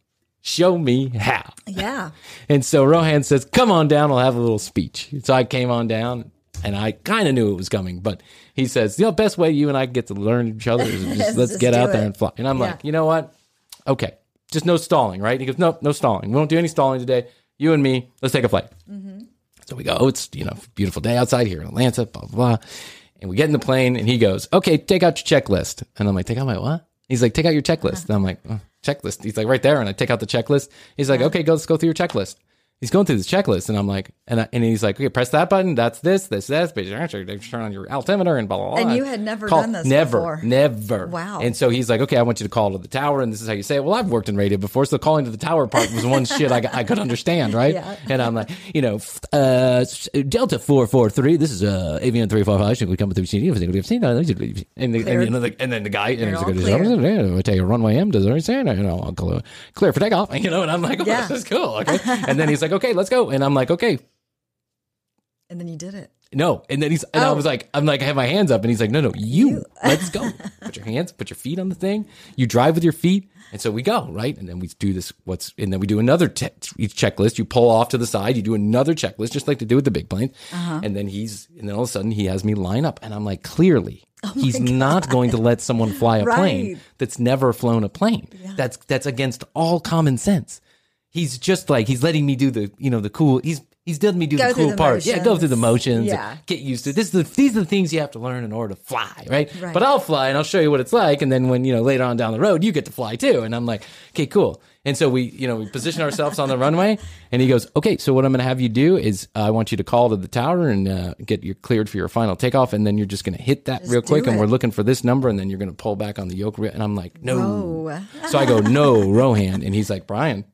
Show me how." Yeah. And so Rohan says, Come on down, I'll have a little speech. So I came on down and I kind of knew it was coming, but he says, The best way you and I get to learn each other is just let's Just get out there and fly. And I'm Yeah. like, You know what? Okay, just no stalling, right? He goes, No, no stalling. We won't do any stalling today. You and me, let's take a flight. So we go, oh, it's, you know, beautiful day outside here in Atlanta, blah, blah, blah. And we get in the plane and he goes, okay, take out your checklist. And I'm like, take out my what? He's like, take out your checklist. And I'm like, "Oh, checklist. He's like, right there. And I take out the checklist. He's like, okay, go, let's go through your checklist. He's going through this checklist. And I'm like, and, I, and he's like, okay, press that button. That's this, this, this. But turn on your altimeter and blah, blah, blah. And you had never Call- done this Never, before. never. Never. Wow. And so he's like, okay, I want you to call to the tower. And this is how you say it. Well, I've worked in radio before. So calling to the tower part was one shit I, I could understand, right? Yeah. And I'm like, you know, uh, Delta 443, this is uh, Avian 345. Should we come through CD? And, the, and, the, and then the guy, and he's like, we take a runway M. Does it say, you know, I'll clear, clear for takeoff, you know, and I'm like, oh, Yeah. this is cool. Okay. And then he's like, like, okay, let's go. And I'm like, okay, And then you did it. no. And then he's, and I Oh. was like, I'm like, I have my hands up. And he's like, no, no, you, let's go. Put your hands, put your feet on the thing. You drive with your feet. And so we go, right? And then we do this, what's, and then we do another te- checklist. You pull off to the side, you do another checklist, just like to do with the big plane. Uh-huh. And then he's, and then all of a sudden he has me line up. And I'm like, clearly, Oh he's not going to let someone fly a plane that's never flown a plane. That's, that's against all common sense. He's just like, he's letting me do the, you know, the cool, he's, he's letting me do Go the cool the part. Yeah, go through the motions. motions. Yeah. Get used to this. Is the, these are the things you have to learn in order to fly, right? Right. But I'll fly and I'll show you what it's like. And then when, you know, later on down the road, you get to fly too. And I'm like, okay, cool. And so we, you know, we position ourselves on the runway and he goes, okay, so what I'm going to have you do is uh, I want you to call to the tower and uh, get you cleared for your final takeoff. And then you're just going to hit that Just real quick. do And we're looking for this number. And then you're going to pull back on the yoke. And I'm like, no. Whoa. So I go, no, Rohan. And he's like, Bryan,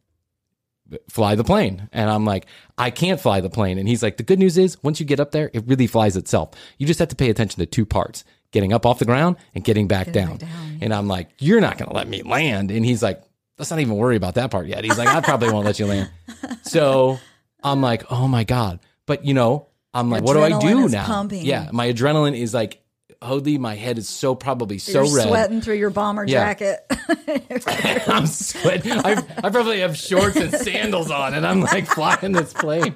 fly the plane. And I'm like, I can't fly the plane. And he's like, the good news is once you get up there, it really flies itself. You just have to pay attention to two parts getting up off the ground and getting back, down. And I'm like, you're not going to let me land. And he's like, let's not even worry about that part yet. He's like, I probably won't let you land. So I'm like, oh my God. But you know, I'm like, what do I do now? pumping. Yeah. My adrenaline is like, holy, my head is so probably so You're red. sweating through your bomber Yeah. jacket. I'm sweating. I, I probably have shorts and sandals on, and I'm like flying this plane.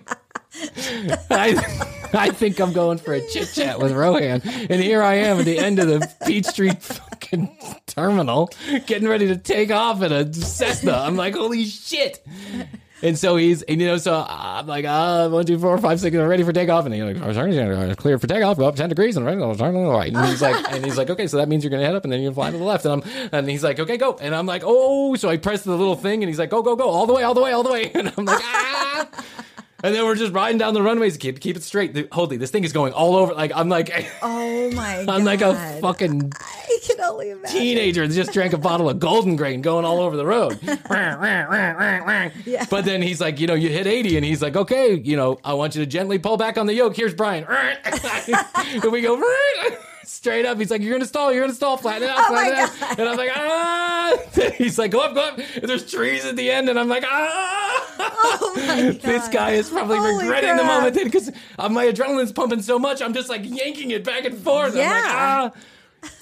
I, I think I'm going for a chit chat with Rohan, and here I am at the end of the Peachtree fucking terminal, getting ready to take off in a Cessna. I'm like, holy shit! And so he's, and you know, so I'm like, ah, one, two, four, five, six, I'm ready for takeoff. And he's like, "Oh, sorry, clear for takeoff, go up 10 degrees and right, turn to the right. And he's like, and he's like, okay, so that means you're going to head up and then you're going to fly to the left. And I'm, and he's like, okay, go. And I'm like, oh, so I press the little thing and he's like, go, go, go, all the way, all the way, all the way. And I'm like, ah. And then we're just riding down the runways. Keep keep it straight. The- Holy, this thing is going all over. Like I'm like oh my god. I'm like a fucking I can only imagine. teenager that just drank a bottle of Golden Grain going all over the road. Yeah. But then he's like, you know, you hit 80 and he's like, okay, you know, I want you to gently pull back on the yoke. Here's Bryan. and we go straight up. He's like, you're to stall. You're to stall. Flatten it out. Oh Flatten it out. And I'm like, ah. He's like, go up, go up. And there's trees at the end. And I'm like, ah. Oh my god. This guy is probably Holy regretting the crap. moment because uh, my adrenaline's pumping so much. I'm just like yanking it back and forth. I'm like, Yeah. ah.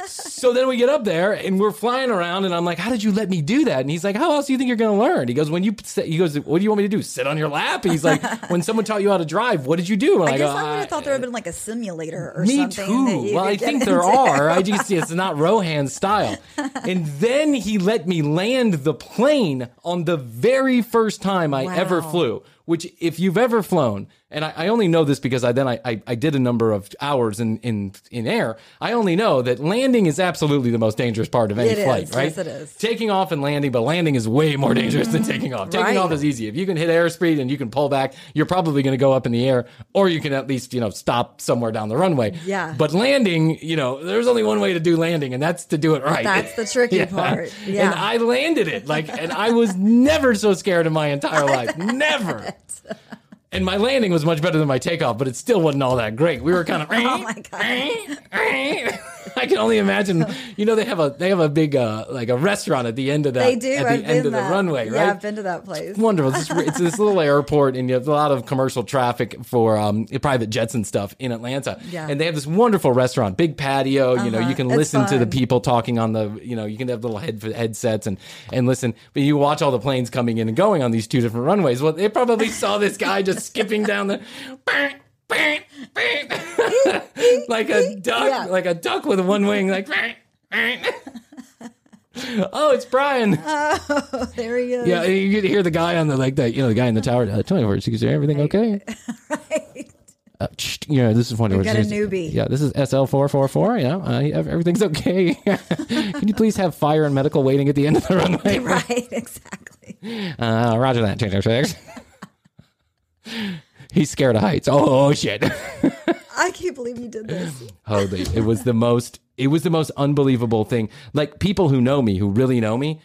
So then we get up there and we're flying around, and I'm like, "How did you let me do that?" And he's like, "How else do you think you're going to learn?" He goes, "When you," he goes, "What do you want me to do? Sit on your lap?" He's like, "When someone taught you how to drive, what did you do?" And I I, guess go, I would "Ah, have thought there would have been like a simulator or me something. that too. Well, I think there into. are. I just see it's not Rohan style. And then he let me land the plane on the very first time I ever flew. Which, if you've ever flown, and I, I only know this because I then I, I, I did a number of hours in, in in air. I only know that landing is absolutely the most dangerous part of any It is. flight, right? Yes, it is. Taking off and landing, but landing is way more dangerous than mm-hmm. taking off. Taking Right. off is easy. If you can hit airspeed and you can pull back, you're probably going to go up in the air, or you can at least you know stop somewhere down the runway. Yeah. But landing, you know, there's only one way to do landing, and that's to do it right. That's the tricky part. Yeah. And I landed it like, and I was never so scared in my entire life. Never. And my landing was much better than my takeoff, but it still wasn't all that great. We were kind of. Oh my god. I can only imagine. You know, they have a they have a big uh, like a restaurant at the end of that. They do. at the I've end been of the that. runway, Yeah. I've been to that place. wonderful. It's, it's this little airport, and you have a lot of commercial traffic for um, private jets and stuff in Atlanta. Yeah. And they have this wonderful restaurant, big patio. You know, Uh-huh. you can It's listen to the people talking on the. You know, you can have little head headsets and and listen. But you watch all the planes coming in and going on these two different runways. Well, they probably saw this guy just skipping down the. like a duck, Yeah. like a duck with one wing, like. oh, it's Bryan. Oh, there he is. Yeah, you could hear the guy on the like that, you know, the guy in the tower. Uh, Tell me, is everything okay? right. Uh, you know, this is one. We've got a newbie. Yeah, this is SL four four four. Yeah, uh, everything's okay. Can you please have fire and medical waiting at the end of the runway? Right. Exactly. Uh, Roger that. Change six. He's scared of heights. Oh, oh shit. I can't believe you did this. Holy, it was the most. It was the most unbelievable thing. Like people who know me, who really know me,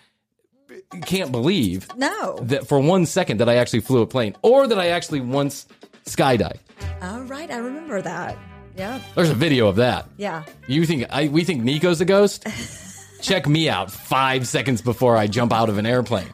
can't believe No. that for one second that I actually flew a plane or that I actually once skydived. All right. I remember that. Yeah. There's a video of that. Yeah. You think I we think Nico's a ghost? Check me out 5 seconds before I jump out of an airplane.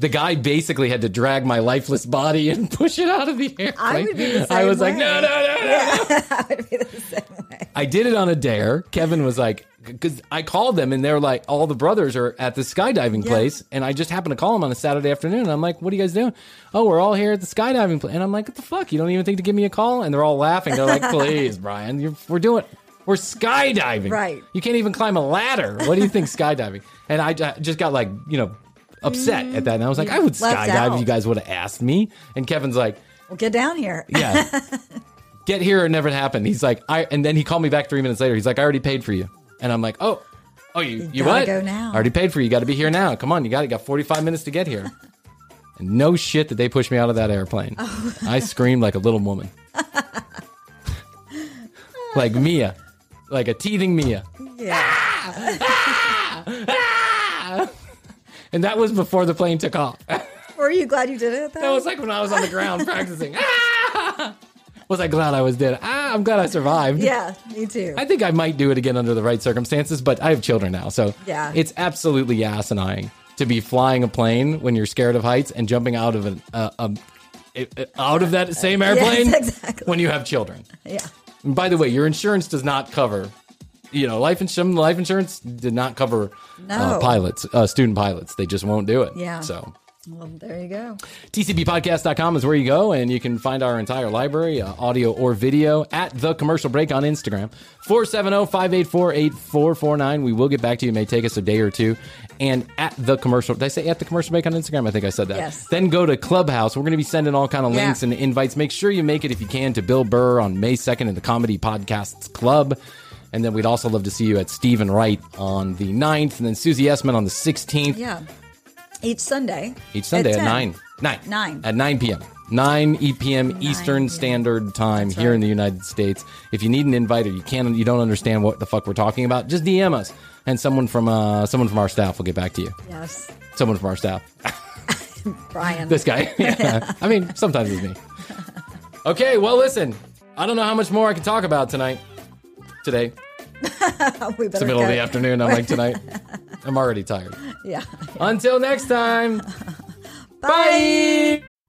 the guy basically had to drag my lifeless body and push it out of the airplane. I would be the same I was like, way. no, no, no, no. I would be the same way. I did it on a dare. Kevin was like, because I called them and they're like, all the brothers are at the skydiving Yeah. place. And I just happened to call them on a Saturday afternoon. And I'm like, what are you guys doing? Oh, we're all here at the skydiving place. And I'm like, what the fuck? You don't even think to give me a call? And they're all laughing. They're like, please, Bryan, you're, we're doing, we're skydiving. Right. You can't even climb a ladder. What do you think skydiving? And I just got like, you know, upset at that. And I was like, mm, I would skydive if you guys would have asked me. And Kevin's like, Well, get down here. yeah. Get here, it never happened. He's like, I, and then he called me back three minutes later. He's like, I already paid for you. And I'm like, oh, oh, you, you, gotta what? go now. I already paid for you. You got to be here now. Come on, you got it. Got 45 minutes to get here. and no shit that they pushed me out of that airplane. Oh. I screamed like a little woman. like Mia, like a teething Mia. Yeah. And that was before the plane took off. Were you glad you did it though? That was like when I was on the ground practicing. Ah! Was I glad I was dead? Ah, I'm glad I survived. yeah, me too. I think I might do it again under the right circumstances, but I have children now, so Yeah. it's absolutely asinine to be flying a plane when you're scared of heights and jumping out of an uh, it- out of that same airplane Yes, exactly. when you have children. Yeah. And by the way, your insurance does not cover. You know, life insurance. Life insurance did not cover uh, pilots, uh, student pilots. They just won't do it. Yeah. So Well, there you go. TCBpodcast.com is where you go, and you can find our entire library, uh, audio or video, at The Commercial Break on Instagram. oh, 470 584 8449. We will get back to you. It may take us a day or two. And at The Commercial, did I say at The Commercial Break on Instagram? I think I said that. Yes. Then go to Clubhouse. We're going to be sending all kind of Yeah. links and invites. Make sure you make it if you can to Bill Burr on May 2nd in the Comedy Podcasts Club. And then we'd also love to see you at Steven Wright on the 9th, and then Susie Essman on the 16th. Yeah. Each Sunday. Each Sunday at, 10. 9. 9. 9. At 9 p.m. 9 e p.m. Eastern Standard Time here in the United States. If you need an invite or you can't, you don't understand what the fuck we're talking about, just DM us, and someone from uh, someone from our staff will get back to you. Yes. Someone from our staff. Bryan. this guy. Yeah. I mean, sometimes it's me. Okay, well, listen. I don't know how much more I can talk about tonight. Today. we It's the middle of the afternoon. I'm like, tonight. I'm already tired. Yeah. Until next time. Bye.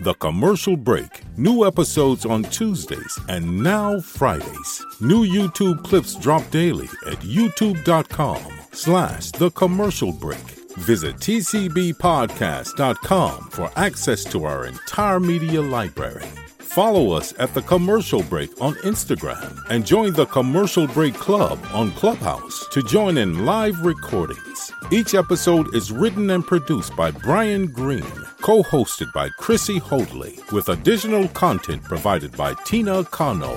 The Commercial Break. New episodes on Tuesdays and now Fridays. New YouTube clips drop daily at youtube.com slash The Commercial Break. Visit tcbpodcast.com for access to our entire media library. Follow us at The Commercial Break on Instagram and join the Commercial Break Club on Clubhouse to join in live recordings. Each episode is written and produced by Bryan Green, co hosted by Krissy Hoadley, with additional content provided by Tina Kano.